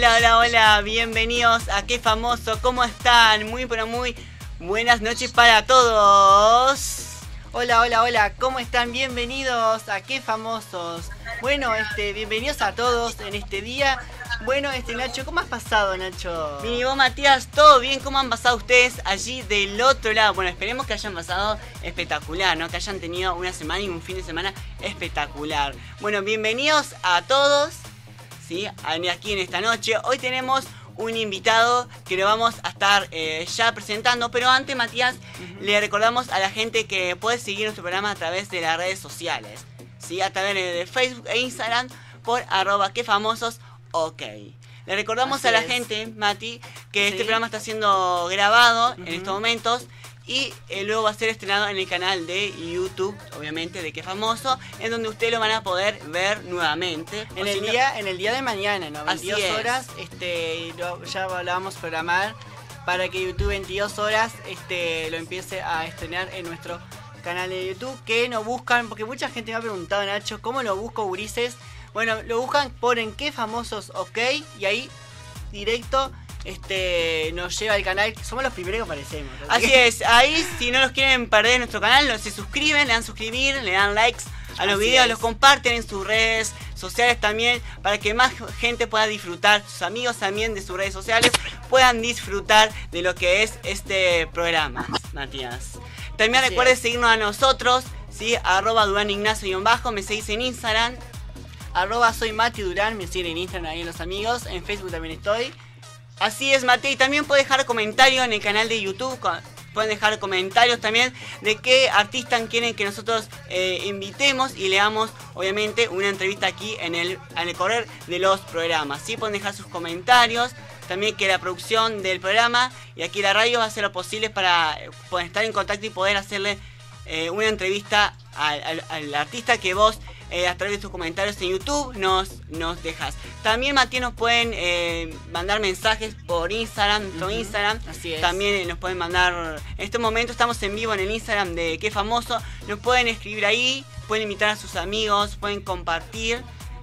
Hola, hola, hola, bienvenidos a Qué Famoso, ¿cómo están? Muy, pero muy buenas noches para todos. Hola, hola, hola, ¿cómo están? Bienvenidos a Qué Famosos. Bueno, este, bienvenidos a todos en este día. Bueno, este Nacho, ¿cómo has pasado, Nacho? Bien, y vos, Matías, ¿todo bien? ¿Cómo han pasado ustedes allí del otro lado? Bueno, esperemos que hayan pasado espectacular, ¿no? Que hayan tenido una semana y un fin de semana espectacular. Bueno, bienvenidos a todos. Aquí en esta noche. Hoy tenemos un invitado que lo vamos a estar eh, ya presentando, pero antes, Matías, le recordamos a la gente que puede seguir nuestro programa a través de las redes sociales, ¿sí? A través de Facebook e Instagram por arroba que famosos, ok. Le recordamos a la gente, Mati, que este programa está siendo grabado en estos momentos y eh, luego va a ser estrenado en el canal de YouTube, obviamente, de qué famoso, en donde ustedes lo van a poder ver nuevamente. En el día, en el día de mañana, ¿no? 22 horas, este, ya lo vamos a programar para que YouTube 22 horas este, lo empiece a estrenar en nuestro canal de YouTube. Que nos buscan, porque mucha gente me ha preguntado, Nacho, ¿cómo lo busco, Gurises? Bueno, lo buscan, ponen qué famosos, ok, y ahí directo este nos lleva al canal. Somos los primeros que aparecemos. Así es, ahí si no los quieren perder en nuestro canal, se suscriben, le dan suscribir, le dan likes a los videos, los comparten en sus redes sociales también para que más gente pueda disfrutar, sus amigos también de sus redes sociales puedan disfrutar de lo que es este programa, Matías. También recuerden seguirnos a nosotros, ¿sí? arroba Durán Ignacio-bajo, me seguís en Instagram. Arroba soy Mati Durán, me siguen en Instagram ahí los amigos, en Facebook también estoy. Así es, Matei. También puede dejar comentarios en el canal de YouTube. Pueden dejar comentarios también de qué artistas quieren que nosotros eh, invitemos y leamos, obviamente, una entrevista aquí en el, en el correr de los programas. ¿sí? Pueden dejar sus comentarios. También que la producción del programa y aquí la radio va a hacer lo posible para eh, poder estar en contacto y poder hacerle eh, una entrevista al artista que vos eh, a través de tus comentarios en YouTube nos, nos dejas. También, Matías, nos pueden eh, mandar mensajes por Instagram, nuestro Instagram. Así es. También eh, nos pueden mandar. En este momento estamos en vivo en el Instagram de Qué Famoso. Nos pueden escribir ahí, pueden invitar a sus amigos, pueden compartir.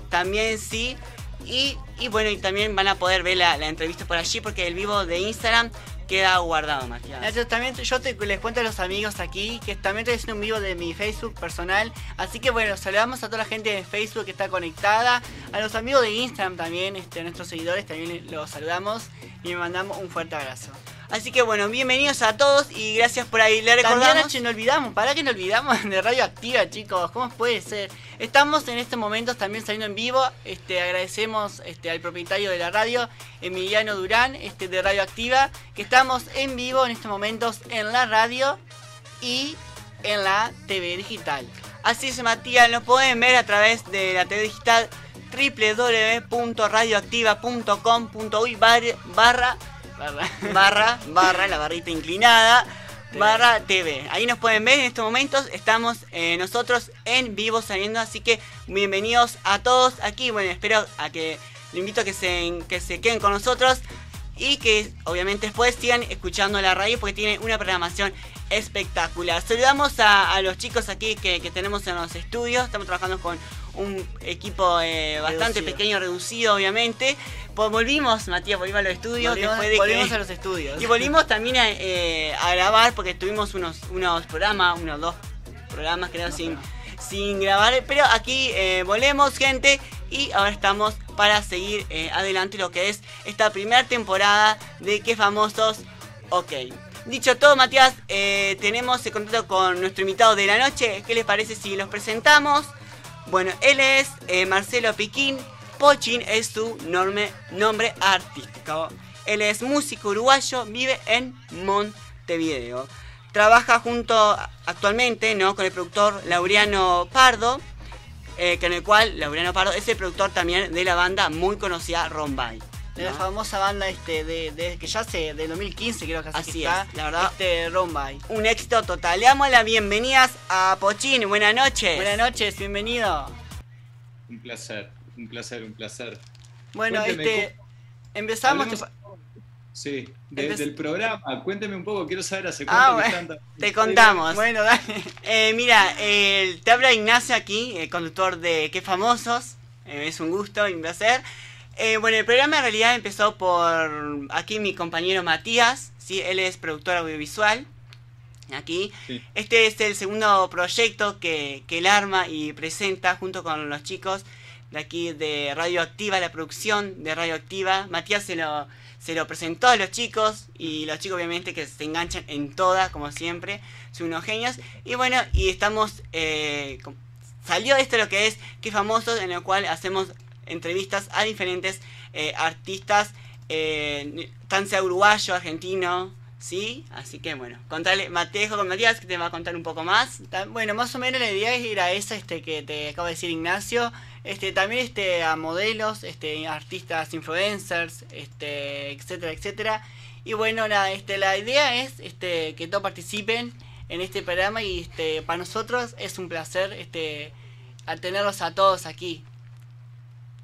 También sí. Y, bueno, y también van a poder ver la, la entrevista por allí porque el vivo de Instagram queda guardado. Yo también yo te, les cuento a los amigos aquí que también estoy haciendo un vivo de mi Facebook personal. Así que bueno, saludamos a toda la gente de Facebook que está conectada. A los amigos de Instagram también, este, a nuestros seguidores también los saludamos y me mandamos un fuerte abrazo. Así que bueno, bienvenidos a todos y gracias por ahí. Le recordamos. También, no olvidamos, para que no olvidamos de Radio Activa, chicos. ¿Cómo puede ser? Estamos en este momento también saliendo en vivo. Este, agradecemos este, al propietario de la radio, Emiliano Durán, este, de Radio Activa, que estamos en vivo en estos momentos en la radio y en la TV digital. Así es, Matías, nos pueden ver a través de la TV digital www.radioactiva.com.uy barra barra, barra, barra, la barrita inclinada, barra TV. Ahí nos pueden ver en estos momentos. Estamos eh, nosotros en vivo saliendo, así que bienvenidos a todos aquí. Bueno, espero a que le invito a que se, que se queden con nosotros y que obviamente después sigan escuchando la radio porque tiene una programación espectacular. Saludamos a, los chicos aquí que, que, tenemos en los estudios. Estamos trabajando con un equipo eh, bastante pequeño, reducido, obviamente. Pues volvimos, Matías, volvimos a los estudios. Volvimos, a los estudios. Y volvimos también eh, a, grabar porque tuvimos unos, unos programas, unos dos programas, creo, sin, sin grabar. Pero aquí eh, volvemos, gente. Y ahora estamos para seguir adelante lo que es esta primera temporada de Qué Famosos OK. Dicho todo, Matías, tenemos el contacto con nuestro invitado de la noche. ¿Qué les parece si los presentamos? Bueno, él es eh, Marcelo Piquín. Pochin es su nombre artístico. Él es músico uruguayo, vive en Montevideo. Trabaja junto actualmente ¿no? con el productor Laureano Pardo, eh, con el cual Laureano Pardo es el productor también de la banda muy conocida Rombay. De la famosa banda este de, que ya hace de 2015 creo que así, está, la verdad. Este Rombay. Un éxito total. Le damos las bienvenidas a Pochín. Buenas noches. Buenas noches, bienvenido. Un placer, un placer, un placer. Bueno, este empezamos Sí, desde el programa, cuénteme un poco, quiero saber hace cuánto ah, que Te contamos. Bueno, dale. Eh, mira, te habla Ignacio aquí, el conductor de Qué Famosos. Eh, es un gusto y un placer. Eh, bueno, el programa en realidad empezó por aquí mi compañero Matías, ¿sí? él es productor audiovisual. Aquí. Este es el segundo proyecto que, que él arma y presenta junto con los chicos de aquí de Radioactiva, la producción de Radioactiva. Matías se lo, se lo presentó a los chicos y los chicos obviamente que se enganchan en toda, como siempre, son unos genios. Y bueno, y estamos, eh, salió esto lo que es Que Famosos, en el cual hacemos entrevistas a diferentes eh, artistas, eh, tan sea uruguayo, argentino, ¿sí? Así que bueno, contale, Matejo con Matías, que te va a contar un poco más. Bueno, más o menos la idea es ir a esa este, que te acabo de decir Ignacio, este, también este, a modelos, este, artistas, influencers, este, etcétera, etcétera. Y bueno, la, este, la idea es este, que todos participen en este programa y este, para nosotros es un placer este, tenerlos a todos aquí.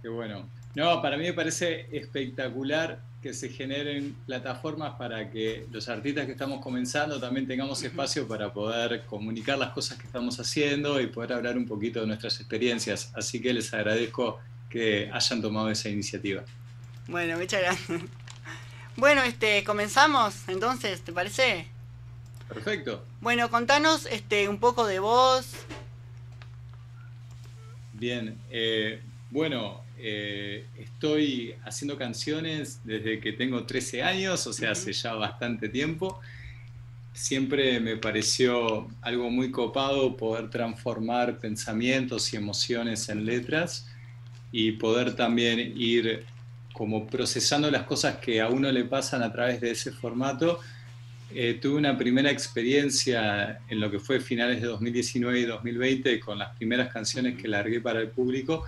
Qué bueno. No, para mí me parece espectacular que se generen plataformas para que los artistas que estamos comenzando también tengamos espacio para poder comunicar las cosas que estamos haciendo y poder hablar un poquito de nuestras experiencias. Así que les agradezco que hayan tomado esa iniciativa. Bueno, muchas gracias. Bueno, este, comenzamos entonces, ¿te parece? Perfecto. Bueno, contanos este, un poco de vos. Bien, eh, bueno, eh, estoy haciendo canciones desde que tengo 13 años, o sea, hace ya bastante tiempo. Siempre me pareció algo muy copado poder transformar pensamientos y emociones en letras y poder también ir como procesando las cosas que a uno le pasan a través de ese formato. Eh, tuve una primera experiencia en lo que fue finales de 2019 y 2020 con las primeras canciones que largué para el público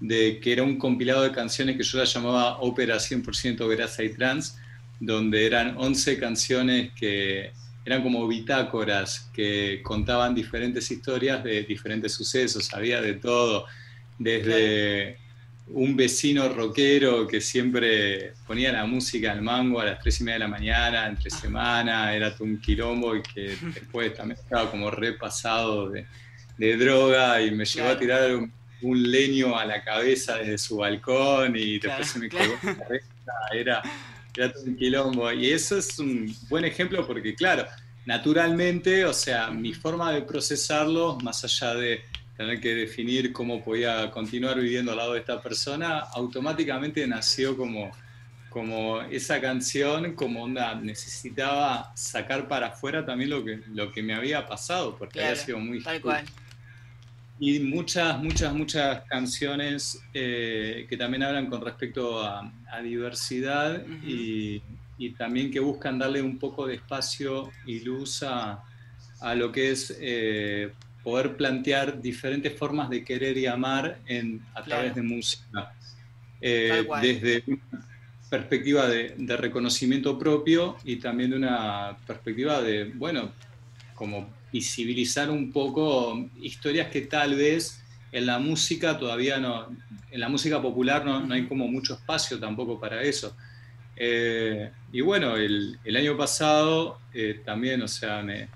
de que era un compilado de canciones que yo la llamaba ópera 100% grasa y trans, donde eran 11 canciones que eran como bitácoras que contaban diferentes historias de diferentes sucesos, había de todo, desde un vecino rockero que siempre ponía la música al mango a las 3 y media de la mañana, entre semana, era un quilombo y que después también estaba como repasado de, de droga y me llevó a tirar un un leño a la cabeza desde su balcón y después se me quedó la cabeza, era, era todo un quilombo. Y eso es un buen ejemplo porque, claro, naturalmente, o sea, mi forma de procesarlo, más allá de tener que definir cómo podía continuar viviendo al lado de esta persona, automáticamente nació como, como esa canción, como onda, necesitaba sacar para afuera también lo que, lo que me había pasado, porque había sido muy... Tal cual y muchas, muchas, muchas canciones eh, que también hablan con respecto a, diversidad y, y, también que buscan darle un poco de espacio y luz a, a lo que es eh, poder plantear diferentes formas de querer y amar en, a través de música. Eh, desde una perspectiva de, de reconocimiento propio y también de una perspectiva de, bueno, como visibilizar un poco historias que tal vez en la música todavía no, en la música popular no, no hay como mucho espacio tampoco para eso. Eh, y bueno, el, el año pasado eh, también, o sea, me,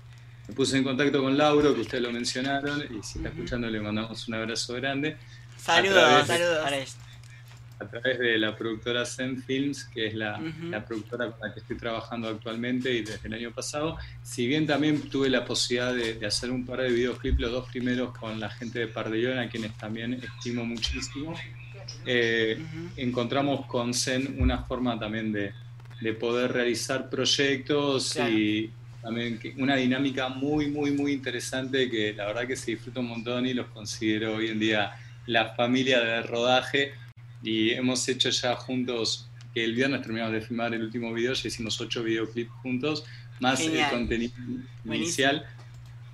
me, puse en contacto con Lauro, que ustedes lo mencionaron, y si está escuchando le mandamos un abrazo grande. Saludos, saludos a través de la productora Zen Films, que es la, la, productora con la que estoy trabajando actualmente y desde el año pasado. Si bien también tuve la posibilidad de, hacer un par de videoclips, los dos primeros con la gente de Pardellón, a quienes también estimo muchísimo, eh, encontramos con Zen una forma también de, de poder realizar proyectos y también una dinámica muy, muy, muy interesante que la verdad que se disfruta un montón y los considero hoy en día la familia de rodaje y hemos hecho ya juntos, que el viernes terminamos de filmar el último video, ya hicimos ocho videoclips juntos, más el contenido inicial.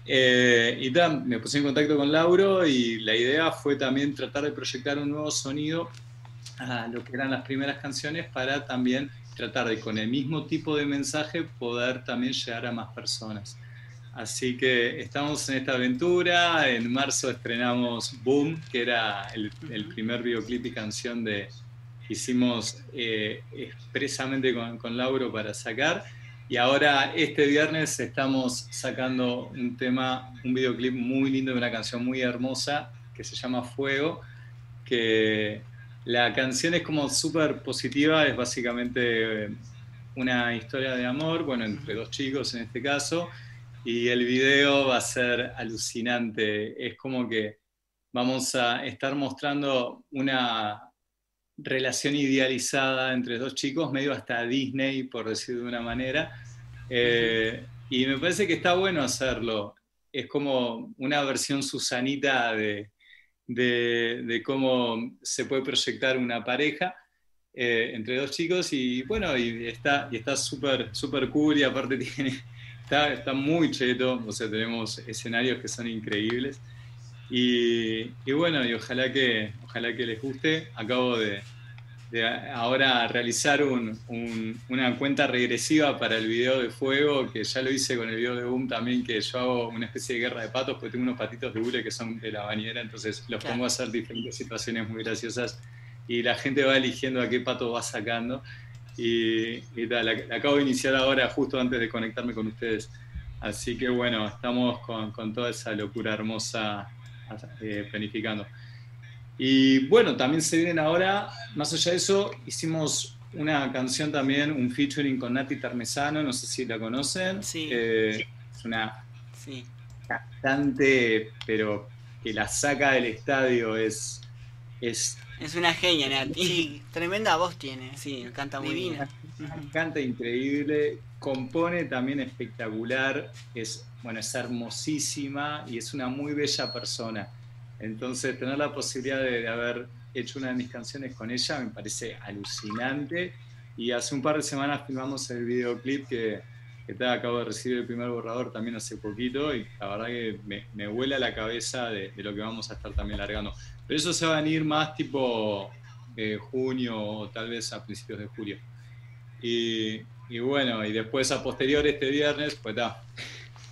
Eh, y también me puse en contacto con Lauro y la idea fue también tratar de proyectar un nuevo sonido a lo que eran las primeras canciones para también tratar de con el mismo tipo de mensaje poder también llegar a más personas. Así que estamos en esta aventura. En marzo estrenamos Boom, que era el, primer videoclip y canción que hicimos eh, expresamente con, con, Lauro para sacar. Y ahora este viernes estamos sacando un tema, un videoclip muy lindo de una canción muy hermosa que se llama Fuego, que la canción es como súper positiva, es básicamente eh, una historia de amor, bueno, entre dos chicos en este caso, y el video va a ser alucinante. Es como que vamos a estar mostrando una relación idealizada entre dos chicos, medio hasta Disney, por decir de una manera. Eh, y me parece que está bueno hacerlo. Es como una versión Susanita de, de, cómo se puede proyectar una pareja eh, entre dos chicos y bueno, y está y está súper super cool y aparte tiene, está, está muy cheto, o sea, tenemos escenarios que son increíbles. Y, y, bueno, y ojalá que, ojalá que les guste. Acabo de, de ahora realizar un, una cuenta regresiva para el video de fuego, que ya lo hice con el video de Boom también, que yo hago una especie de guerra de patos, porque tengo unos patitos de hule que son de la bañera, entonces los pongo a hacer diferentes situaciones muy graciosas y la gente va eligiendo a qué pato va sacando. Y, tal, acabo de iniciar ahora justo antes de conectarme con ustedes. Así que bueno, estamos con, con toda esa locura hermosa eh, planificando. Y bueno, también se vienen ahora, más allá de eso, hicimos una canción también, un featuring con Nati Tarmesano, no sé si la conocen. Sí. Eh, es una cantante, pero que la saca del estadio es. Es, es una genia, Nati. Sí, tremenda voz tiene. Sí, canta muy bien. Canta increíble, compone también espectacular, es, bueno, es hermosísima y es una muy bella persona. Entonces, tener la posibilidad de, haber hecho una de mis canciones con ella me parece alucinante. Y hace un par de semanas filmamos el videoclip que, que acabo de recibir el primer borrador también hace poquito y la verdad que me, me vuela la cabeza de, lo que vamos a estar también largando. Pero eso se va a venir más tipo eh, junio o tal vez a principios de julio. Y, y, bueno, y después a posterior este viernes, pues está,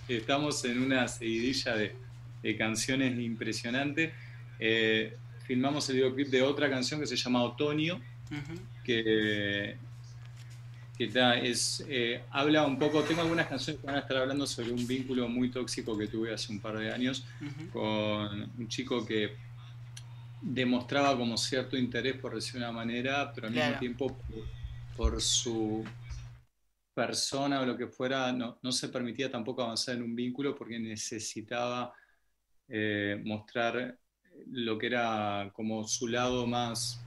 estamos en una seguidilla de, de canciones impresionantes. Eh, filmamos el videoclip de otra canción que se llama Otoño, que, es, eh, habla un poco, tengo algunas canciones que van a estar hablando sobre un vínculo muy tóxico que tuve hace un par de años con un chico que demostraba como cierto interés, por decir una manera, pero al mismo tiempo por, su persona o lo que fuera, no, no se permitía tampoco avanzar en un vínculo porque necesitaba eh, mostrar lo que era como su lado más,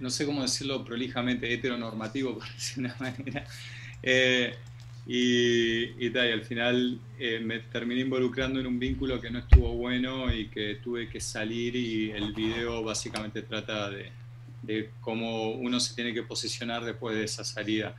no sé cómo decirlo prolijamente, heteronormativo, por decir una manera. Eh, y, tal, y al final eh, me terminé involucrando en un vínculo que no estuvo bueno y que tuve que salir y el video básicamente trata de, cómo uno se tiene que posicionar después de esa salida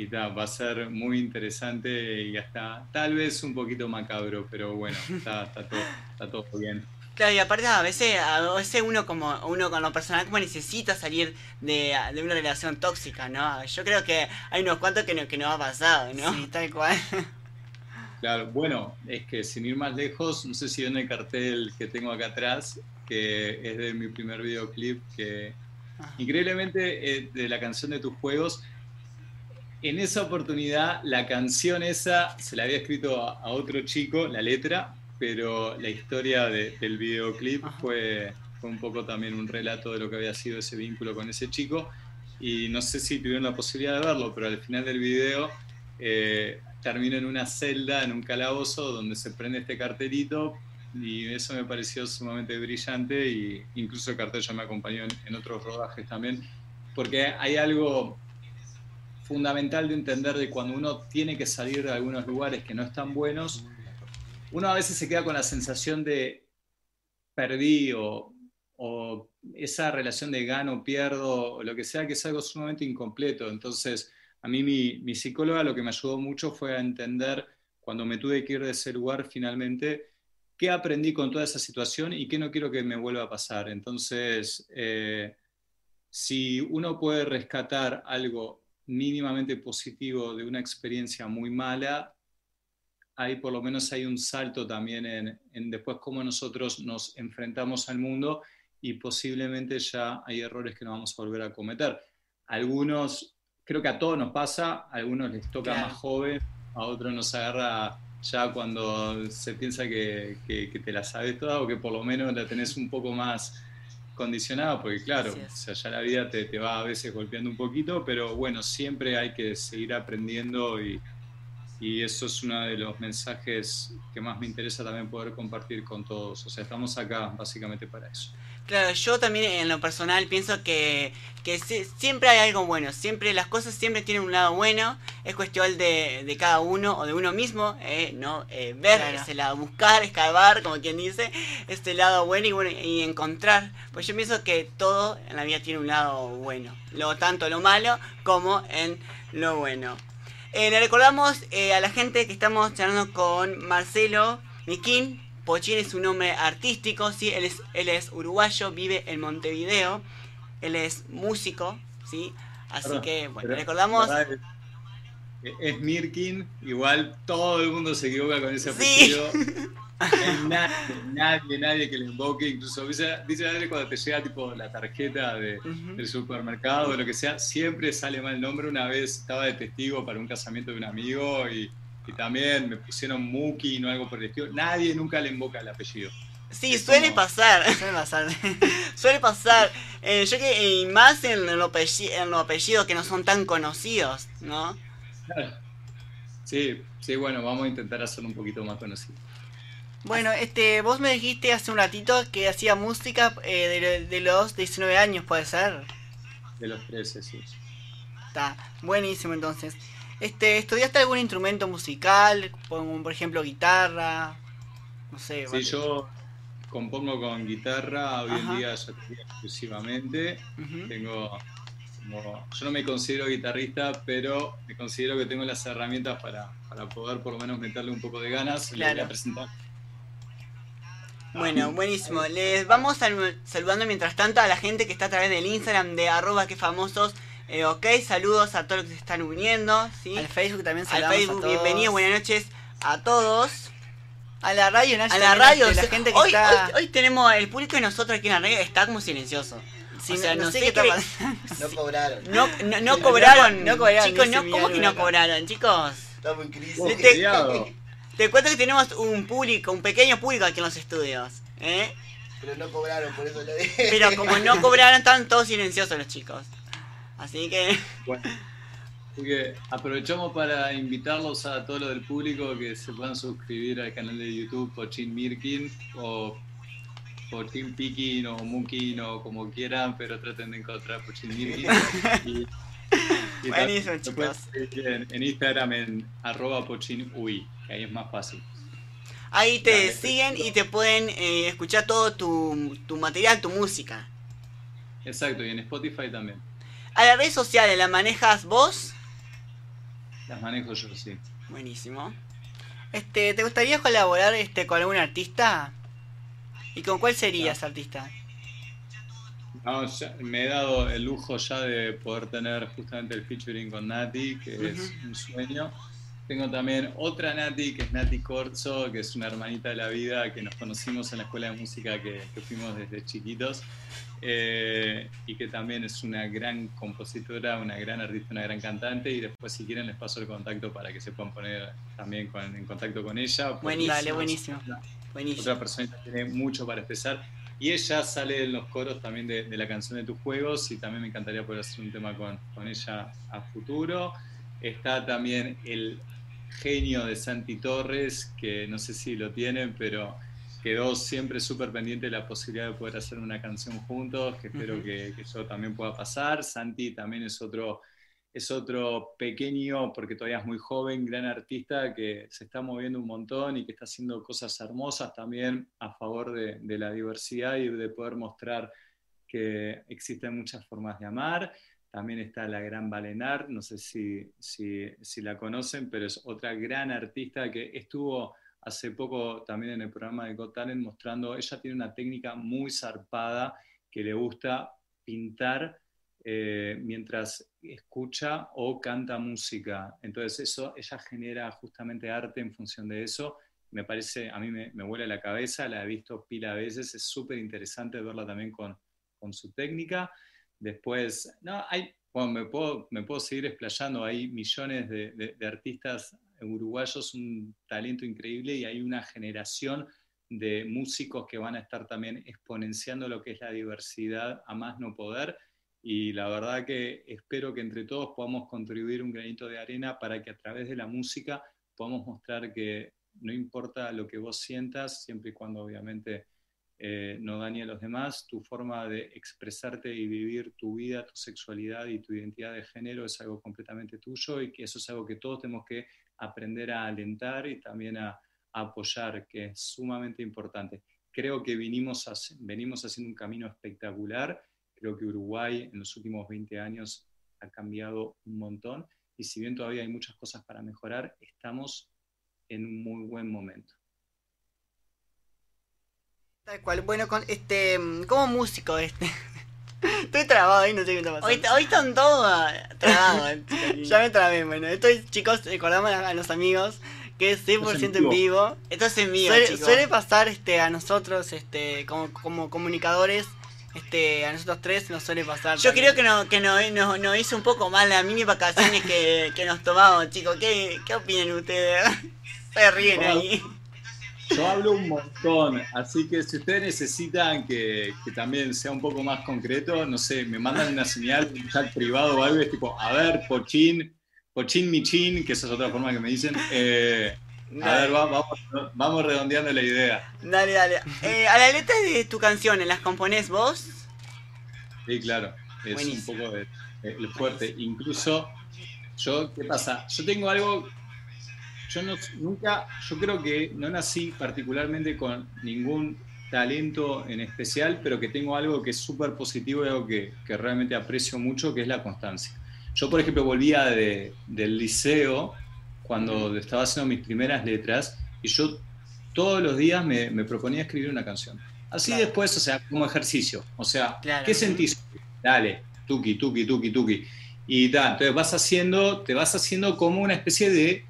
y va a ser muy interesante y hasta tal vez un poquito macabro, pero bueno, está, todo, está todo bien. Claro, y aparte a veces, a veces uno como uno con lo personal como necesita salir de, una relación tóxica, ¿no? Yo creo que hay unos cuantos que no, que no ha pasado, ¿no? Sí, tal cual. Claro, bueno, es que sin ir más lejos, no sé si ven el cartel que tengo acá atrás, que es de mi primer videoclip, que increíblemente eh, de la canción de tus juegos, en esa oportunidad la canción esa se la había escrito a, otro chico, la letra, pero la historia del videoclip fue, fue un poco también un relato de lo que había sido ese vínculo con ese chico. Y no sé si tuvieron la posibilidad de verlo, pero al final del video eh, termino en una celda, en un calabozo, donde se prende este cartelito. Y eso me pareció sumamente brillante. Y incluso el cartel ya me acompañó en otros rodajes también. Porque hay algo fundamental de entender de cuando uno tiene que salir de algunos lugares que no están buenos, uno a veces se queda con la sensación de perdí o, esa relación de gano, pierdo, o lo que sea, que es algo sumamente incompleto. Entonces, a mí mi, psicóloga lo que me ayudó mucho fue a entender, cuando me tuve que ir de ese lugar finalmente, qué aprendí con toda esa situación y qué no quiero que me vuelva a pasar. Entonces, eh, si uno puede rescatar algo mínimamente positivo de una experiencia muy mala, ahí por lo menos hay un salto también en, después cómo nosotros nos enfrentamos al mundo y posiblemente ya hay errores que no vamos a volver a cometer. Algunos, creo que a todos nos pasa, a algunos les toca más joven, a otros nos agarra ya cuando se piensa que, que, te la sabes toda o que por lo menos la tenés un poco más condicionado, porque claro, o sea, ya la vida te, te, va a veces golpeando un poquito, pero bueno, siempre hay que seguir aprendiendo y, y eso es uno de los mensajes que más me interesa también poder compartir con todos. O sea, estamos acá básicamente para eso. Claro, yo también en lo personal pienso que, que siempre hay algo bueno, siempre las cosas siempre tienen un lado bueno, es cuestión de, de cada uno o de uno mismo, eh, ¿no? Eh, ver ese lado, buscar, escavar, como quien dice, este lado bueno y, bueno y encontrar, pues yo pienso que todo en la vida tiene un lado bueno, lo, tanto lo malo como en lo bueno. Eh, le recordamos a la gente que estamos charlando con Marcelo Miquín, Pochín es un nombre artístico, ¿sí? él, es, él es uruguayo, vive en Montevideo, él es músico, ¿sí? así que, bueno, recordamos... Es, Mirkin, igual todo el mundo se equivoca con ese apellido. nadie, nadie, nadie que le invoque, incluso dice, dice cuando te llega tipo la tarjeta de, del supermercado o lo que sea, siempre sale mal el nombre. Una vez estaba de testigo para un casamiento de un amigo y y también me pusieron Muki, no algo por el estilo. Nadie nunca le invoca el apellido. Sí, suele pasar. Suele pasar. suele pasar. Eh, yo que más en los, apellidos, que no son tan conocidos, ¿no? Sí, sí, bueno, vamos a intentar hacerlo un poquito más conocido. Bueno, este, vos me dijiste hace un ratito que hacía música eh, de, de, los 19 años, ¿puede ser? De los 13, sí. Está, buenísimo entonces. Este, ¿Estudiaste algún instrumento musical? por ejemplo, guitarra. No sé. Sí, yo compongo con guitarra hoy en día exclusivamente. Tengo, yo no me considero guitarrista, pero me considero que tengo las herramientas para, poder por lo menos meterle un poco de ganas. Claro. voy a presentar. Bueno, buenísimo. Les vamos saludando mientras tanto a la gente que está a través del Instagram de arroba que famosos eh, ok, saludos a todos los que se están uniendo. ¿sí? Al Facebook también saludamos Al Facebook, bienvenidos, buenas noches a todos. A la radio, Nacho, A la radio, la gente que hoy, está... hoy, tenemos el público de nosotros aquí en la radio está como silencioso. o sea, no, sé, qué está pasando. No cobraron. No, no, cobraron. No, cobraron. Chicos, no, ¿cómo que no cobraron, chicos? Estamos en crisis. Te, cuento que tenemos un público, un pequeño público aquí en los estudios. ¿eh? Pero no cobraron, por eso lo dije. Pero como no cobraron, están todos silenciosos los chicos. Así que. Bueno. Así que aprovechamos para invitarlos a todos los del público que se puedan suscribir al canal de YouTube Pochin Mirkin o Pochin Pikin o Mukin o como quieran, pero traten de encontrar Pochin Mirkin. y, Buenísimo, chicos. En, Instagram en arroba pochinui, que ahí es más fácil. Ahí te siguen y te pueden eh, escuchar todo tu, tu material, tu música. Exacto, y en Spotify también. ¿A las redes sociales las manejas vos? Las manejo yo, sí. Buenísimo. Este, ¿te gustaría colaborar este con algún artista? ¿Y con cuál sería ese artista? No, me he dado el lujo ya de poder tener justamente el featuring con Nati, que es un sueño. Tengo también otra Nati, que es Nati Corzo, que es una hermanita de la vida, que nos conocimos en la escuela de música que, fuimos desde chiquitos, eh, y que también es una gran compositora, una gran artista, una gran cantante, y después si quieren les paso el contacto para que se puedan poner también en contacto con ella. Buenísimo, buenísimo. buenísimo. Otra persona que tiene mucho para expresar. Y ella sale en los coros también de, la canción de tus juegos y también me encantaría poder hacer un tema con, con ella a futuro. Está también el genio de Santi Torres, que no sé si lo tienen, pero quedó siempre súper pendiente de la posibilidad de poder hacer una canción juntos, que espero que, eso también pueda pasar. Santi también es otro, es otro pequeño, porque todavía es muy joven, gran artista que se está moviendo un montón y que está haciendo cosas hermosas también a favor de, de la diversidad y de poder mostrar que existen muchas formas de amar también está la gran Valenar, no sé si, si, la conocen, pero es otra gran artista que estuvo hace poco también en el programa de Got Talent mostrando, ella tiene una técnica muy zarpada que le gusta pintar eh, mientras escucha o canta música. Entonces eso, ella genera justamente arte en función de eso. Me parece, a mí me, me vuela la cabeza, la he visto pila de veces, es súper interesante verla también con, con su técnica. Después, no, hay, bueno, me puedo, me puedo seguir explayando, hay millones de, artistas uruguayos, un talento increíble y hay una generación de músicos que van a estar también exponenciando lo que es la diversidad a más no poder. Y la verdad que espero que entre todos podamos contribuir un granito de arena para que a través de la música podamos mostrar que no importa lo que vos sientas, siempre y cuando obviamente eh, no dañe a los demás, tu forma de expresarte y vivir tu vida, tu sexualidad y tu identidad de género es algo completamente tuyo y que eso es algo que todos tenemos que aprender a alentar y también a, apoyar, que es sumamente importante. Creo que venimos haciendo un camino espectacular. Creo que Uruguay en los últimos 20 años ha cambiado un montón y si bien todavía hay muchas cosas para mejorar, estamos en un muy buen momento. Tal cual, bueno, con este, como músico este. Estoy trabado ahí, no sé qué está pasando. Hoy, están todos trabados. ya me trabé, bueno. Estoy, chicos, recordamos a los amigos que es 100% en vivo. Esto es en vivo, suele, suele, pasar este, a nosotros este, como, como comunicadores. Este, a nosotros tres nos suele pasar. Yo creo que no, que no, no, hizo un poco mal las mini vacaciones que, que nos tomamos, chicos. ¿Qué, ¿Qué opinan ustedes? Se ríen ahí. Yo hablo un montón, así que si ustedes necesitan que, que, también sea un poco más concreto, no sé, me mandan una señal, un chat privado o algo, es tipo, a ver, Pochín, Pochín Michin, que esa es otra forma que me dicen. Eh, a ver, vamos, vamos, redondeando la idea. Dale, dale. Eh, ¿A la letra de tu canción las componés vos? Sí, claro. Es un poco de, fuerte. Incluso, yo, ¿qué pasa? Yo tengo algo. Yo no, nunca, yo creo que no nací particularmente con ningún talento en especial, pero que tengo algo que es súper positivo y algo que, que realmente aprecio mucho, que es la constancia. Yo, por ejemplo, volvía del liceo cuando estaba haciendo mis primeras letras y yo todos los días me, proponía escribir una canción. Así después, o sea, como ejercicio. O sea, ¿qué sentís? Dale, tuki, tuki, tuki, tuki. Y tal, entonces vas haciendo, te vas haciendo como una especie de,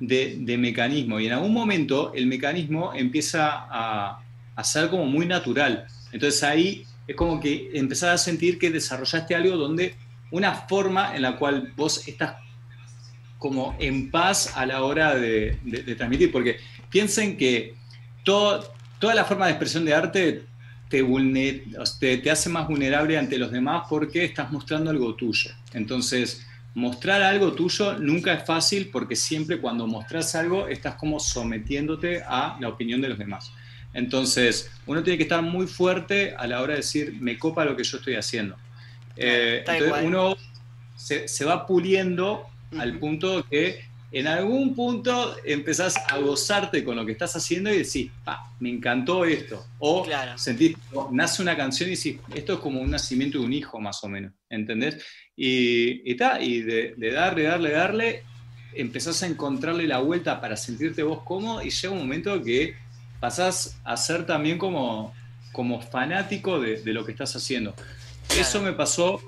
de, mecanismo. Y en algún momento el mecanismo empieza a, a ser como muy natural. Entonces ahí es como que empezás a sentir que desarrollaste algo donde una forma en la cual vos estás como en paz a la hora de, transmitir, porque piensen que todo, toda la forma de expresión de arte te, te, hace más vulnerable ante los demás porque estás mostrando algo tuyo. Entonces, mostrar algo tuyo nunca es fácil porque siempre cuando mostras algo estás como sometiéndote a la opinión de los demás. Entonces, uno tiene que estar muy fuerte a la hora de decir, me copa lo que yo estoy haciendo. Eh, entonces uno se, va puliendo al punto que en algún punto empezás a gozarte con lo que estás haciendo y decís, pa, me encantó esto. O sentís, nace una canción y decís, esto es como un nacimiento de un hijo más o menos, ¿entendés? Y, y, y de, de, darle, darle, darle, empezás a encontrarle la vuelta para sentirte vos cómodo y llega un momento que pasás a ser también como, como fanático de, de lo que estás haciendo. Eso me pasó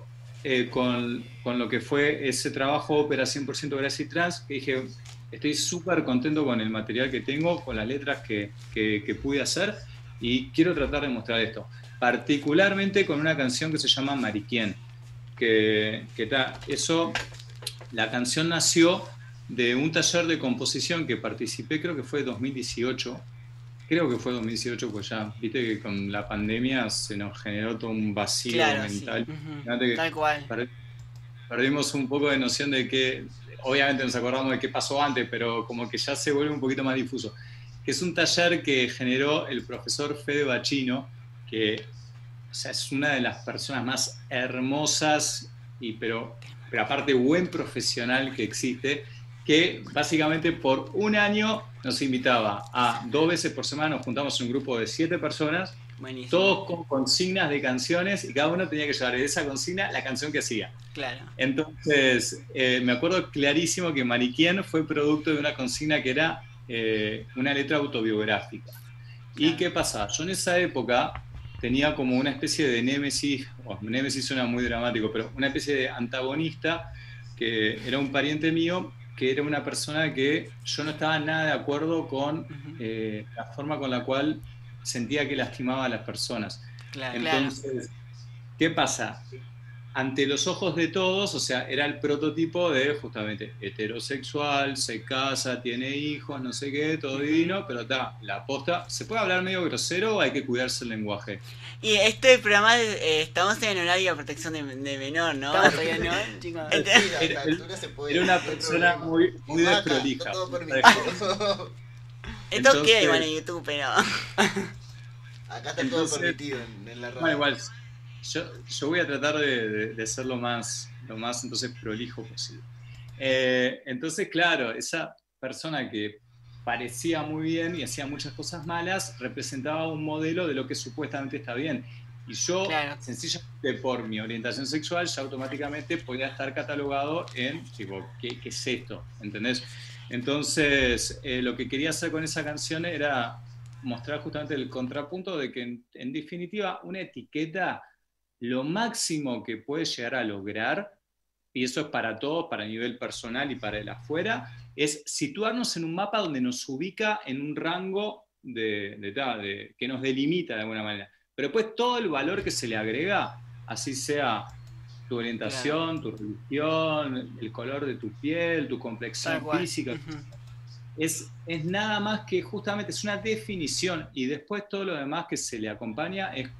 eh, con, con, lo que fue ese trabajo ópera 100% Gracia y Trans, que dije, estoy súper contento con el material que tengo, con las letras que, que, pude hacer y quiero tratar de mostrar esto. Particularmente con una canción que se llama Mariquien, que, que está, eso, la canción nació de un taller de composición que participé, creo que fue 2018, creo que fue 2018, pues ya, viste que con la pandemia se nos generó todo un vacío mental. Tal cual. Perdimos un poco de noción de que, obviamente nos acordamos de qué pasó antes, pero como que ya se vuelve un poquito más difuso. Que es un taller que generó el profesor Fede Bachino, que o sea, es una de las personas más hermosas, y, pero, pero aparte buen profesional que existe que básicamente por un año nos invitaba a dos veces por semana, nos juntamos un grupo de siete personas, todos con consignas de canciones y cada uno tenía que llevar de esa consigna la canción que hacía. Claro. Entonces, eh, me acuerdo clarísimo que Mariquien fue producto de una consigna que era eh, una letra autobiográfica. ¿Y qué pasa? Yo en esa época tenía como una especie de némesis, o némesis suena muy dramático, pero una especie de antagonista que era un pariente mío que era una persona que yo no estaba nada de acuerdo con eh, la forma con la cual sentía que lastimaba a las personas. Entonces, ¿qué pasa? Ante los ojos de todos, o sea, era el prototipo de justamente heterosexual, se casa, tiene hijos, no sé qué, todo divino, pero está, la aposta, ¿se puede hablar medio grosero o hay que cuidarse el lenguaje? Y este programa, eh, estamos en horario de protección de, menor, ¿no? En ¿no? Chicos. Era, era, una persona muy, muy desprolija. Esto queda igual en YouTube, pero... Acá está todo permitido en, la radio. Bueno, igual yo, yo voy a tratar de, de, ser lo más, lo más entonces prolijo posible. Eh, entonces, claro, esa persona que parecía muy bien y hacía muchas cosas malas, representaba un modelo de lo que supuestamente está bien. Y yo, sencillamente por mi orientación sexual, ya automáticamente podía estar catalogado en, tipo, ¿qué, qué es esto? ¿Entendés? Entonces, eh, lo que quería hacer con esa canción era mostrar justamente el contrapunto de que, en definitiva, una etiqueta lo máximo que puede llegar a lograr, y eso es para todos, para nivel personal y para el afuera, es situarnos en un mapa donde nos ubica en un rango de, de, que nos delimita de alguna manera. Pero después todo el valor que se le agrega, así sea tu orientación, tu religión, el color de tu piel, tu complexión física, es, es nada más que justamente es una definición y después todo lo demás que se le acompaña es,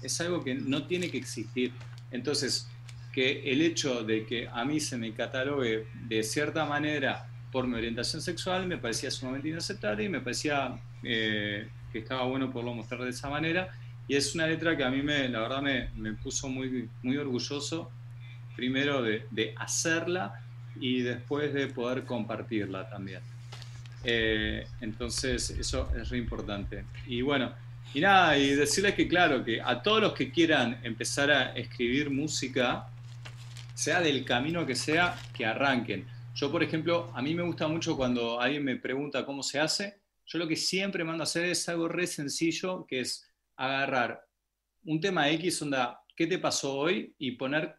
es, algo que no tiene que existir. Entonces, que el hecho de que a mí se me catalogue de cierta manera por mi orientación sexual me parecía sumamente inaceptable y me parecía eh, que estaba bueno por lo mostrar de esa manera. Y es una letra que a mí me, la verdad me, me puso muy, muy orgulloso, primero de, de hacerla y después de poder compartirla también. Eh, entonces, eso es re importante. Y bueno, y nada, y decirles que claro, que a todos los que quieran empezar a escribir música, sea del camino que sea, que arranquen. Yo, por ejemplo, a mí me gusta mucho cuando alguien me pregunta cómo se hace, yo lo que siempre mando a hacer es algo re sencillo, que es agarrar un tema X, onda, ¿qué te pasó hoy? Y poner,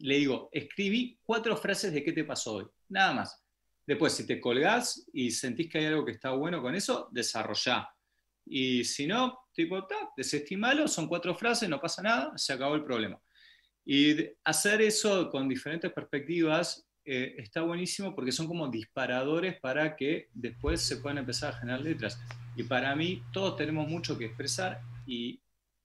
le digo, escribí cuatro frases de qué te pasó hoy, nada más. Después, si te colgás y sentís que hay algo que está bueno con eso, desarrollá. Y si no, tipo, ta, desestimalo, son cuatro frases, no pasa nada, se acabó el problema. Y hacer eso con diferentes perspectivas eh, está buenísimo porque son como disparadores para que después se puedan empezar a generar letras. Y para mí, todos tenemos mucho que expresar y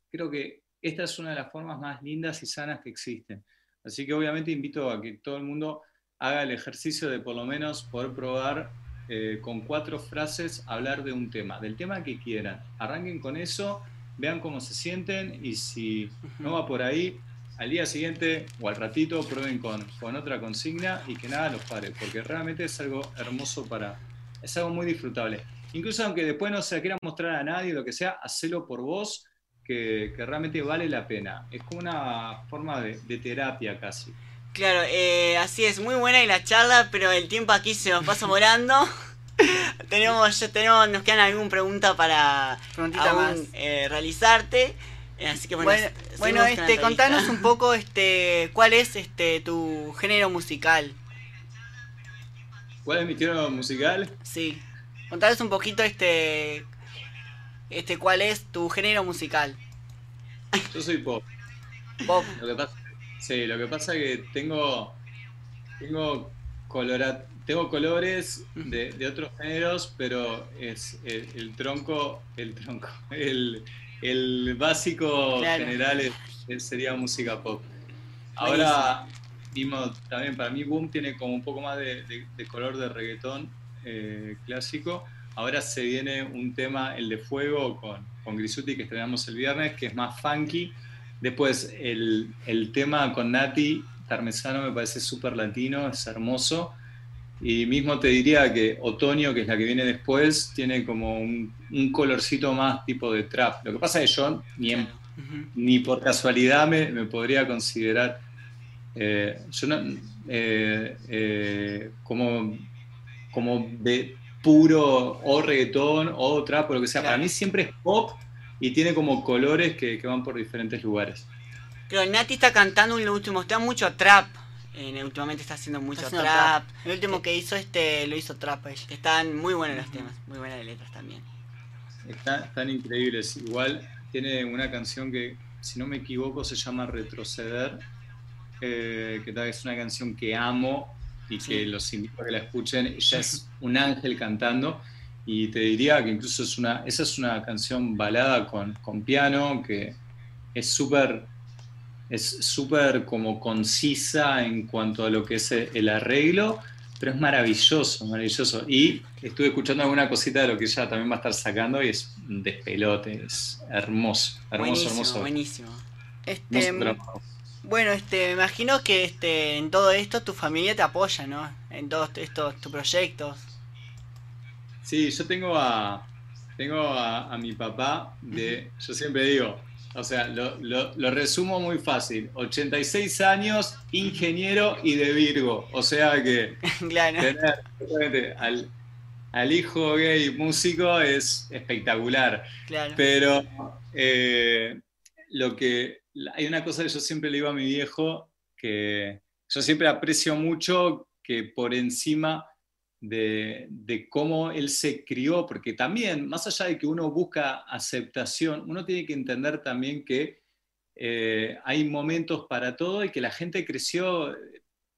creo que esta es una de las formas más lindas y sanas que existen. Así que obviamente invito a que todo el mundo haga el ejercicio de por lo menos poder probar eh, con cuatro frases hablar de un tema, del tema que quieran. Arranquen con eso, vean cómo se sienten y si no va por ahí, al día siguiente o al ratito prueben con, con otra consigna y que nada los pare, porque realmente es algo hermoso para, es algo muy disfrutable. Incluso aunque después no se quiera mostrar a nadie, lo que sea, hacelo por vos, que, que realmente vale la pena. Es como una forma de, de terapia casi. Claro, eh, así es, muy buena y la charla, pero el tiempo aquí se nos pasa volando. tenemos, ya tenemos, nos quedan alguna pregunta para eh, realizarte. Así que bueno, bueno, este, contanos un poco este cuál es este tu género musical. ¿Cuál es mi género musical? Sí. Contanos un poquito este este cuál es tu género musical. Yo soy pop. Pop. Lo que pasa Sí, lo que pasa es que tengo, tengo, tengo colores de, otros géneros, pero es el, tronco, el tronco, el, básico general sería música pop. Ahora mismo también para mí Boom tiene como un poco más de, color de reggaetón eh, clásico. Ahora se viene un tema, el de Fuego, con, con Grisuti que estrenamos el viernes, que es más funky Después, el, tema con Nati Parmesano me parece súper latino, es hermoso. Y mismo te diría que Otoño, que es la que viene después, tiene como un, colorcito más tipo de trap. Lo que pasa es que yo ni, ni por casualidad me, podría considerar eh, yo eh, eh, como, como de puro o reggaetón o trap o lo que sea. Para mí siempre es pop y tiene como colores que, van por diferentes lugares. Pero Nati está cantando en lo último, está mucho trap. Eh, últimamente está haciendo mucho trap. El último que hizo este lo hizo trap Están muy buenos los temas, muy buenas las letras también. están increíbles. Igual tiene una canción que, si no me equivoco, se llama Retroceder, eh, que tal es una canción que amo y que los invito a que la escuchen. Ella es un ángel cantando y te diría que incluso es una, esa es una canción balada con, con piano que es súper es súper como concisa en cuanto a lo que es el arreglo, pero es maravilloso, maravilloso. Y estuve escuchando alguna cosita de lo que ella también va a estar sacando y es un despelote, es hermoso, hermoso, hermoso. Buenísimo. Este, bueno, este, me imagino que este, en todo esto tu familia te apoya, ¿no? En todos estos tus proyectos. Sí, yo tengo a, tengo a, a mi papá de, yo siempre digo, o sea, lo, lo, resumo muy fácil. 86 años, ingeniero y de Virgo. O sea que tener al, al, hijo gay músico es espectacular. Pero eh, lo que hay una cosa que yo siempre le digo a mi viejo, que yo siempre aprecio mucho que por encima de, cómo él se crió, porque también, más allá de que uno busca aceptación, uno tiene que entender también que eh, hay momentos para todo y que la gente creció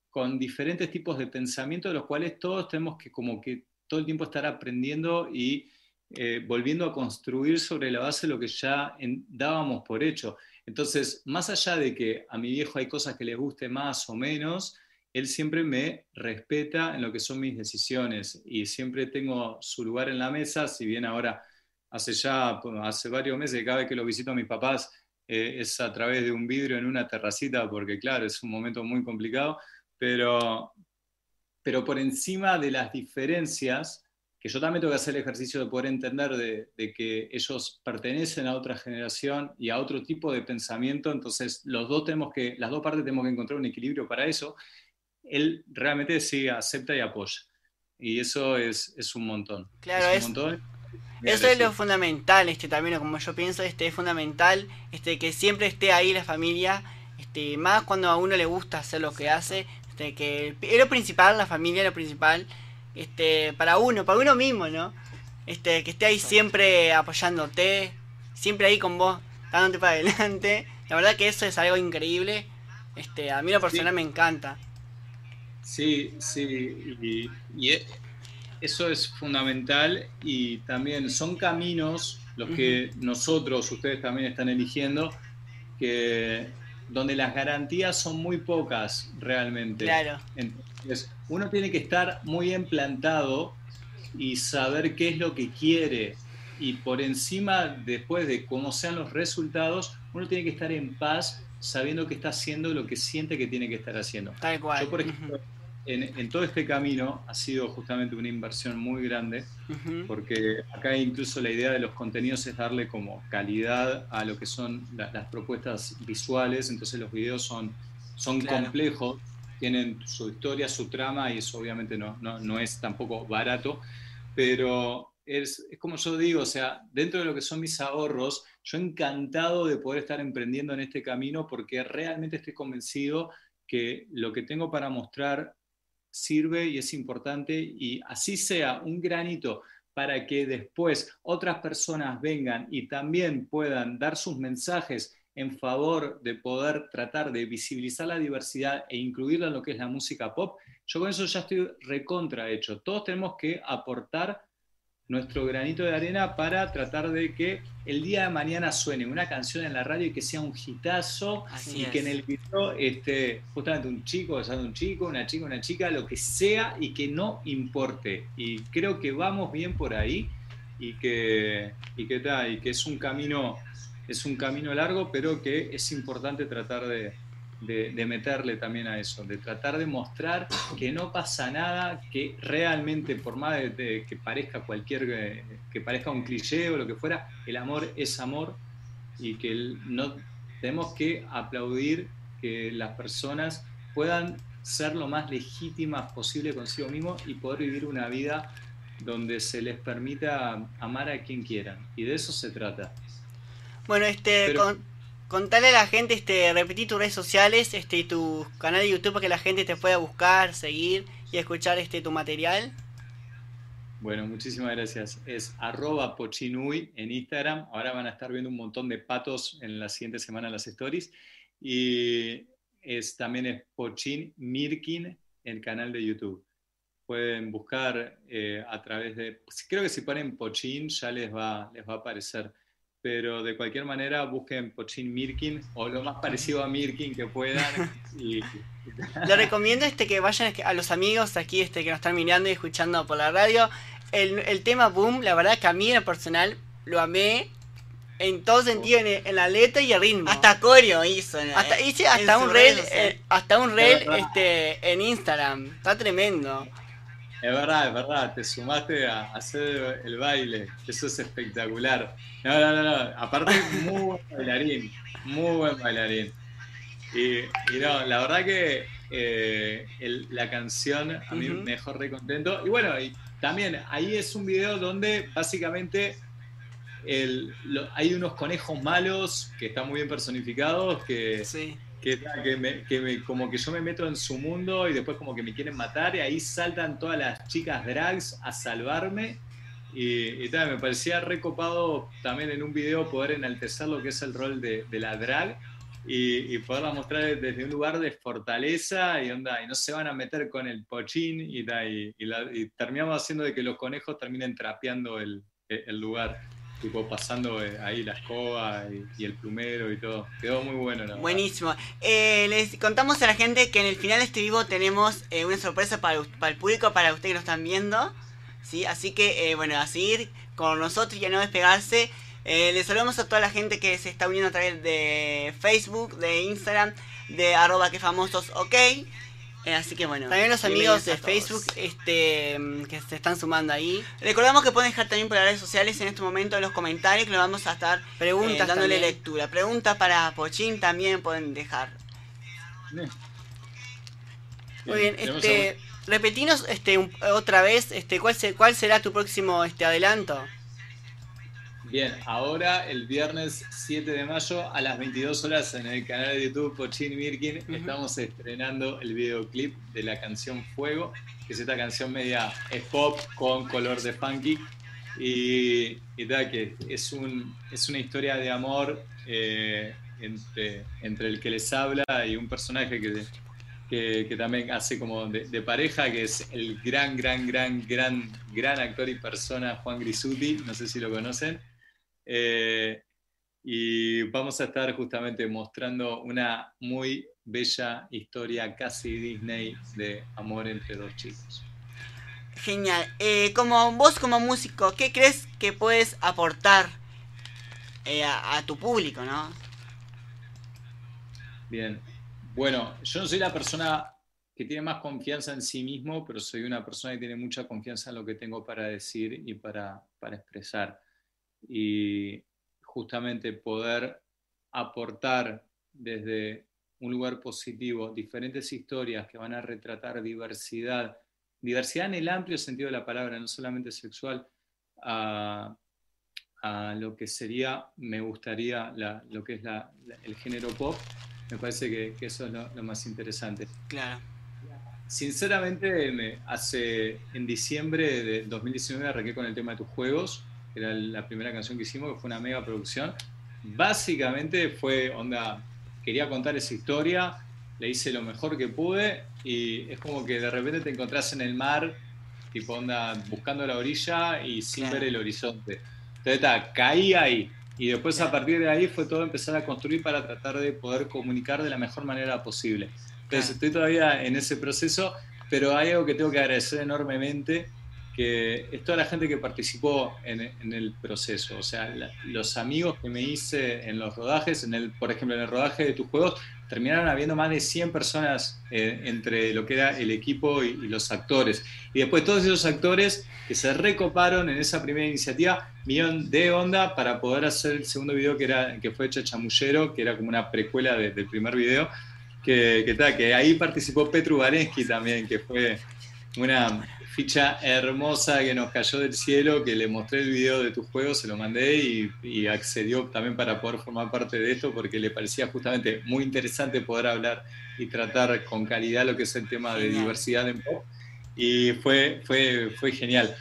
con diferentes tipos de pensamiento, de los cuales todos tenemos que como que todo el tiempo estar aprendiendo y eh, volviendo a construir sobre la base de lo que ya dábamos por hecho. Entonces, más allá de que a mi viejo hay cosas que le guste más o menos, él siempre me respeta en lo que son mis decisiones y siempre tengo su lugar en la mesa, si bien ahora hace ya, hace varios meses, cada vez que lo visito a mis papás eh, es a través de un vidrio en una terracita, porque claro, es un momento muy complicado, pero, pero por encima de las diferencias, que yo también tengo que hacer el ejercicio de poder entender de, de, que ellos pertenecen a otra generación y a otro tipo de pensamiento, entonces los dos tenemos que, las dos partes tenemos que encontrar un equilibrio para eso, él realmente sí acepta y apoya. Y eso es, es un montón. Claro, es, un montón. Eso es lo fundamental, este también, como yo pienso, este es fundamental, este que siempre esté ahí la familia, este más cuando a uno le gusta hacer lo que hace, este que es lo principal, la familia es lo principal, este para uno, para uno mismo, ¿no? Este que esté ahí siempre apoyándote, siempre ahí con vos, dándote para adelante. La verdad que eso es algo increíble. Este, a mí la persona me encanta. Sí, sí, y, e, eso es fundamental y también son caminos los que nosotros, ustedes también están eligiendo, que donde las garantías son muy pocas realmente. Claro. Entonces, uno tiene que estar muy implantado y saber qué es lo que quiere. Y por encima, después de cómo sean los resultados, uno tiene que estar en paz sabiendo que está haciendo lo que siente que tiene que estar haciendo. Tal cual. Yo, por ejemplo, en, todo este camino ha sido justamente una inversión muy grande, porque acá incluso la idea de los contenidos es darle como calidad a lo que son las propuestas visuales, entonces los videos son, son complejos, tienen su historia, su trama, y eso obviamente no, no, no es tampoco barato, pero es, es, como yo digo, o sea, dentro de lo que son mis ahorros, yo encantado de poder estar emprendiendo en este camino porque realmente estoy convencido que lo que tengo para mostrar sirve y es importante y así sea un granito para que después otras personas vengan y también puedan dar sus mensajes en favor de poder tratar de visibilizar la diversidad e incluirla en lo que es la música pop, yo con eso ya estoy recontra hecho. Todos tenemos que aportar nuestro granito de arena para tratar de que el día de mañana suene una canción en la radio y que sea un hitazo y que en el video esté justamente un chico besando un chico, una chica, una chica, lo que sea y que no importe. Y creo que vamos bien por ahí y que, y que, y que es un camino es un camino largo, pero que es importante tratar de, de, meterle también a eso, de tratar de mostrar que no pasa nada, que realmente, por más de, que parezca cualquier, eh, que parezca un cliché o lo que fuera, el amor es amor y que no tenemos que aplaudir que las personas puedan ser lo más legítimas posible consigo mismo y poder vivir una vida donde se les permita amar a quien quieran. Y de eso se trata. Bueno, este, contale a la gente, este, tus redes sociales, este, y tu canal de YouTube para que la gente te pueda buscar, seguir y escuchar este tu material. Bueno, muchísimas gracias. Es arroba pochinui en Instagram. Ahora van a estar viendo un montón de patos en la siguiente semana las stories. Y es, también es Pochin Mirkin, el canal de YouTube. Pueden buscar eh, a través de, creo que si ponen Pochin ya les va a aparecer pero de cualquier manera busquen Pochin Mirkin o lo más parecido a Mirkin que puedan. y, Le recomiendo este que vayan a los amigos aquí este que nos están mirando y escuchando por la radio. El, el tema Boom, la verdad que a mí en personal lo amé en todo sentido, en, la letra y el ritmo. Hasta coreo hizo. Hasta, hice hasta un reel, eh, hasta un reel este, en Instagram. Está tremendo. Es verdad, es verdad, te sumaste a hacer el baile, eso es espectacular. No, no, no, no. aparte muy buen bailarín, muy buen bailarín. Y, no, la verdad que eh, la canción a mí me dejó re contento. Y bueno, y también ahí es un video donde básicamente hay unos conejos malos que están muy bien personificados, que, que, como que yo me meto en su mundo y después como que me quieren matar y ahí saltan todas las chicas drags a salvarme. Y, me parecía recopado también en un video poder enaltecer lo que es el rol de, la drag y, poderla mostrar desde un lugar de fortaleza y onda, y no se van a meter con el pochín y, y, terminamos haciendo de que los conejos terminen trapeando el lugar tipo pasando eh, ahí la escoba y, el plumero y todo. Quedó muy bueno. Buenísimo. Eh, les contamos a la gente que en el final de este vivo tenemos eh, una sorpresa para, el público, para ustedes que nos están viendo. ¿sí? Así que, bueno, a seguir con nosotros y a no despegarse. les saludamos a toda la gente que se está uniendo a través de Facebook, de Instagram, de arroba que famosos ok. Eh, así que bueno. También los amigos de Facebook este, mm, que se están sumando ahí. Recordamos que pueden dejar también por las redes sociales en este momento en los comentarios que lo vamos a estar preguntas, eh, dándole lectura. Preguntas para Pochín también pueden dejar. Muy bien, este, repetinos este, otra vez este, ¿cuál, cuál será tu próximo este, adelanto. Bien, ahora el viernes 7 de mayo a las 22 horas en el canal de YouTube Pochin Mirkin estamos estrenando el videoclip de la canción Fuego, que es esta canción media pop con color de funky. Y, tal, que es, un, es una historia de amor eh, entre, entre el que les habla y un personaje que, que, también hace como de, de, pareja, que es el gran, gran, gran, gran, gran actor y persona Juan Grisuti, no sé si lo conocen. Eh, y vamos a estar justamente mostrando una muy bella historia casi Disney de amor entre dos chicos. Genial. Eh, como vos como músico, ¿qué crees que puedes aportar eh, a, tu público, no? Bien. Bueno, yo no soy la persona que tiene más confianza en sí mismo, pero soy una persona que tiene mucha confianza en lo que tengo para decir y para, para expresar y justamente poder aportar desde un lugar positivo diferentes historias que van a retratar diversidad, diversidad en el amplio sentido de la palabra, no solamente sexual, a, lo que sería, me gustaría, lo que es el género pop, me parece que, eso es lo, más interesante. Claro. Sinceramente, hace en diciembre de 2019 arranqué con el tema de tus juegos era la primera canción que hicimos, que fue una mega producción. Básicamente fue onda, quería contar esa historia, le hice lo mejor que pude y es como que de repente te encontrás en el mar, tipo onda, buscando la orilla y sin ver el horizonte. Entonces está, caí ahí. Y después a partir de ahí fue todo empezar a construir para tratar de poder comunicar de la mejor manera posible. Entonces estoy todavía en ese proceso, pero hay algo que tengo que agradecer enormemente que es toda la gente que participó en, el proceso, o sea, los amigos que me hice en los rodajes, en el, por ejemplo, en el rodaje de tus juegos, terminaron habiendo más de 100 personas eh, entre lo que era el equipo y, los actores. Y después todos esos actores que se recoparon en esa primera iniciativa, millón de onda para poder hacer el segundo video que, era, que fue Chachamullero, que era como una precuela del primer video, que, que, que ahí participó Petru Varensky también, que fue una ficha hermosa que nos cayó del cielo, que le mostré el video de tu juego, se lo mandé y, accedió también para poder formar parte de esto porque le parecía justamente muy interesante poder hablar y tratar con calidad lo que es el tema de diversidad en pop. Y fue, fue, fue genial.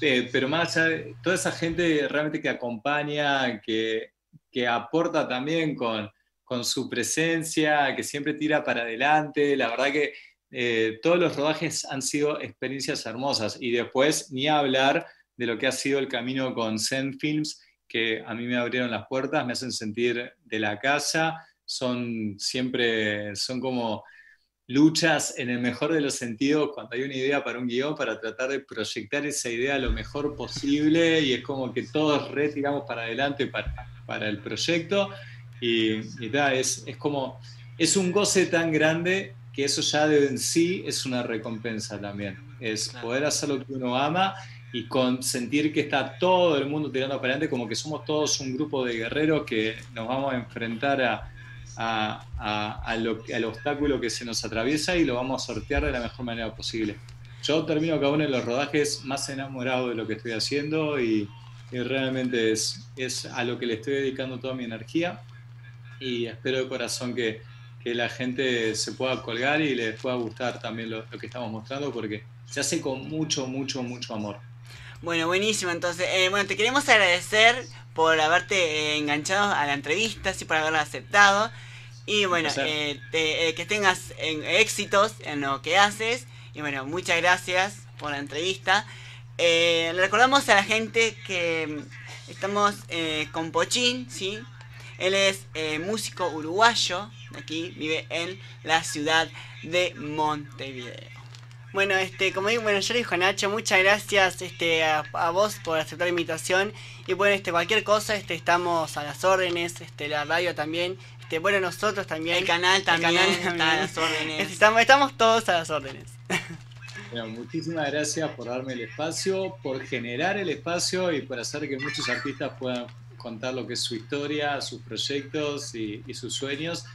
Eh, pero más allá de toda esa gente realmente que acompaña, que, que aporta también con, con su presencia, que siempre tira para adelante. La verdad que eh, todos los rodajes han sido experiencias hermosas. Y después ni hablar de lo que ha sido el camino con Zen Films, que a mí me abrieron las puertas, me hacen sentir de la casa, son siempre, son como luchas en el mejor de los sentidos cuando hay una idea para un guion para tratar de proyectar esa idea lo mejor posible y es como que todos retiramos para adelante para, para el proyecto. Y, y es, es como, es un goce tan grande que eso ya de en sí es una recompensa también, es poder hacer lo que uno ama y con sentir que está todo el mundo tirando para adelante, como que somos todos un grupo de guerreros que nos vamos a enfrentar a, al obstáculo que se nos atraviesa y lo vamos a sortear de la mejor manera posible. Yo termino cada uno de los rodajes más enamorado de lo que estoy haciendo y, realmente es, es a lo que le estoy dedicando toda mi energía y espero de corazón que, que la gente se pueda colgar y les pueda gustar también lo, lo, que estamos mostrando porque se hace con mucho, mucho, mucho amor. Bueno, buenísimo. Entonces, eh, bueno, te queremos agradecer por haberte eh, enganchado a la entrevista, y por haberla aceptado. Y bueno, eh, que tengas éxitos en lo que haces. Y bueno, muchas gracias por la entrevista. le recordamos a la gente que estamos con Pochín, ¿sí? Él es músico uruguayo, aquí vive en la ciudad de Montevideo. Bueno, este, como digo, bueno, yo le dijo Nacho, muchas gracias este, a, vos por aceptar la invitación. Y bueno, este, cualquier cosa, este, estamos a las órdenes, este, la radio también. Este, bueno, nosotros también. El canal también, está a las órdenes. Estamos, estamos todos a las órdenes. Bueno, muchísimas gracias por darme el espacio, por generar el espacio y por hacer que muchos artistas puedan contar lo que es su historia, sus proyectos y, y sus sueños.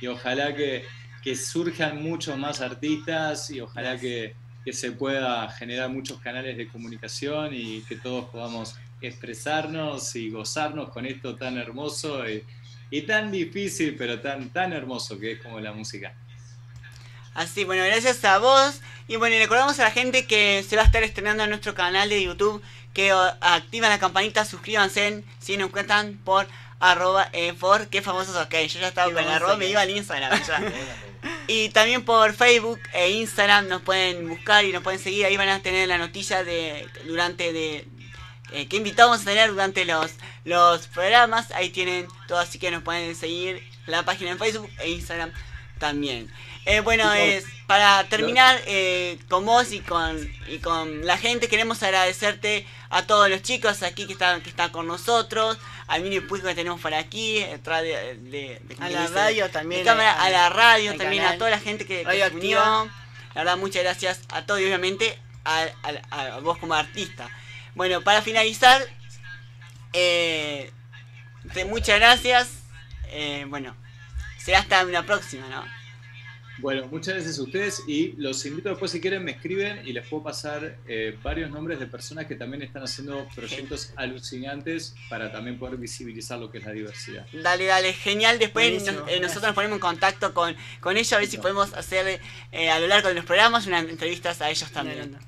Y ojalá que que surjan muchos más artistas y ojalá que, que, se pueda generar muchos canales de comunicación y que todos podamos expresarnos y gozarnos con esto tan hermoso y, tan difícil, pero tan, tan hermoso que es como la música. Así, bueno, gracias a vos. Y bueno, y recordamos a la gente que se va a estar estrenando en nuestro canal de YouTube, que activan la campanita, suscríbanse si nos cuentan por arroba e for, qué famosos ok, yo ya estaba con el arroba, me iba al Instagram Y también por Facebook e Instagram nos pueden buscar y nos pueden seguir. Ahí van a tener la noticia de durante de eh, qué invitamos a tener durante los, los programas. Ahí tienen todo, así que nos pueden seguir la página en Facebook e Instagram también. Eh, bueno, es para terminar eh, con vos y con, y con la gente, queremos agradecerte a todos los chicos aquí que están, que están con nosotros, al mini público que tenemos por aquí, de, de, a la radio también. a, la radio también, a toda la gente que, se unió. La verdad, muchas gracias a todos y obviamente a, a, vos como artista. Bueno, para finalizar, eh, muchas gracias. bueno, será hasta una próxima, ¿no? Bueno, muchas gracias a ustedes y los invito después si quieren me escriben y les puedo pasar eh, varios nombres de personas que también están haciendo proyectos alucinantes para también poder visibilizar lo que es la diversidad. Dale, dale, genial. Después eh, nosotros nos ponemos en contacto con, con ellos a ver si podemos hacer eh, a lo largo de los programas unas entrevistas a ellos también.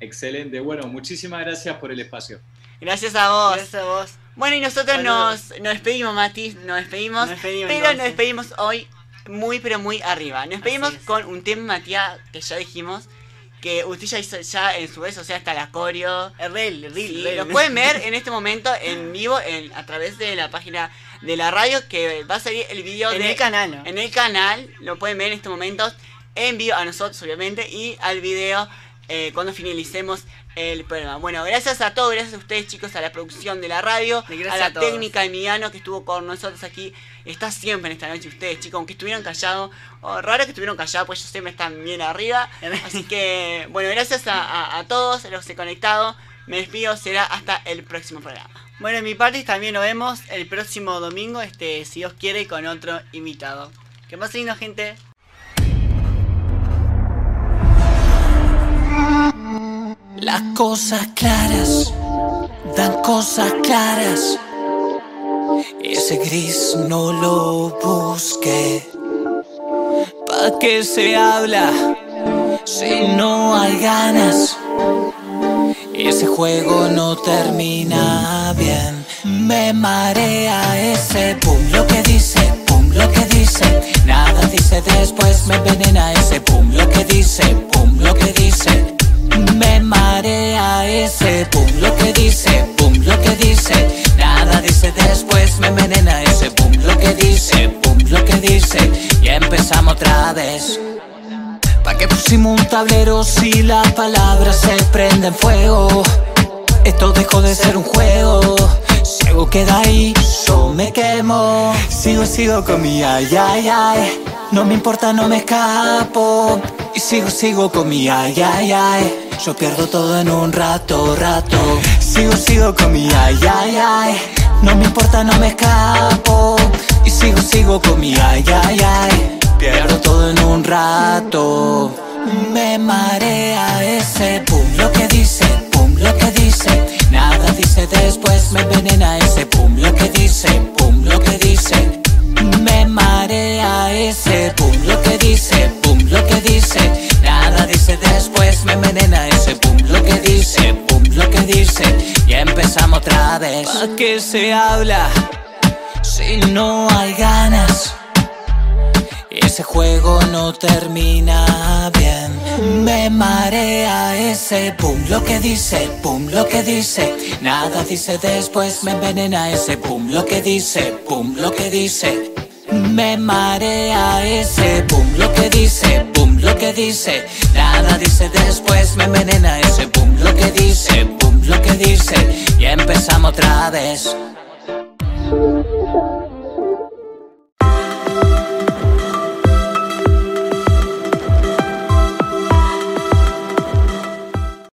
Excelente, bueno, muchísimas gracias por el espacio. Gracias a vos. Gracias a vos. Bueno, y nosotros nos, nos despedimos, Mati, nos despedimos, nos despedimos pero nos despedimos hoy muy pero muy arriba. Nos pedimos con un tema, Matías, que ya dijimos, que usted ya hizo ya en su vez, o sea, hasta la coreo. El reel, el reel, Lo pueden ver en este momento en vivo en, a través de la página de la radio que va a salir el video en el canal. En el canal, lo pueden ver en estos momentos en vivo a nosotros obviamente y al video eh, cuando finalicemos el programa. Bueno, gracias a todos, gracias a ustedes chicos, a la producción de la radio, a la técnica de Emiliano que estuvo con nosotros aquí. Está siempre en esta noche ustedes chicos, aunque estuvieron callados. Oh, raro que estuvieron callados, pues ellos siempre están bien arriba. Así que, bueno, gracias a, todos los que se conectado. Me despido, será hasta el próximo programa. Bueno, en mi parte también nos vemos el próximo domingo, este, si Dios quiere, con otro invitado. Que más lindo, gente. Las cosas claras dan cosas claras. Ese gris no lo busque. ¿Pa' qué se habla si no hay ganas? Ese juego no termina bien. Me marea ese pum lo que dice, pum lo dice, nada dice después, me envenena ese pum, lo que dice, pum, lo que dice. Me marea ese pum, lo que dice, pum, lo que dice. Nada dice después, me envenena ese pum, lo que dice, pum, lo que dice. Y empezamos otra vez. ¿Pa' qué pusimos un tablero si las palabras se prenden fuego? Esto dejó de ser un juego. Ciego queda ahí, yo me quemo. Sigo, sigo con mi ay, ay, ay. No me importa, no me escapo. Y sigo, sigo con mi ay, ay, ay. Yo pierdo todo en un rato, rato. Sigo, sigo con mi ay, ay, ay. No me importa, no me escapo. Y sigo, sigo con mi ay, ay, ay. Pierdo todo en un rato. Me marea ese pum, lo que dice, pum, lo que dice. Nada dice después, me envenena ese pum, lo que dice, pum, lo que dice. Me marea ese pum, lo que dice, lo que dice. Nada dice después, me envenena ese pum, lo que dice, pum, lo que dice. Y empezamos otra vez. ¿Pa' qué se habla si no hay ganas? Ese juego no termina bien. Me marea ese pum, lo que dice, pum, lo que dice. Nada dice después, me envenena ese pum, lo que dice, pum, lo que dice. Me marea ese pum, lo que dice, pum, lo que dice. Nada dice después, me envenena ese pum, lo que dice, pum, lo que dice. Y empezamos otra vez.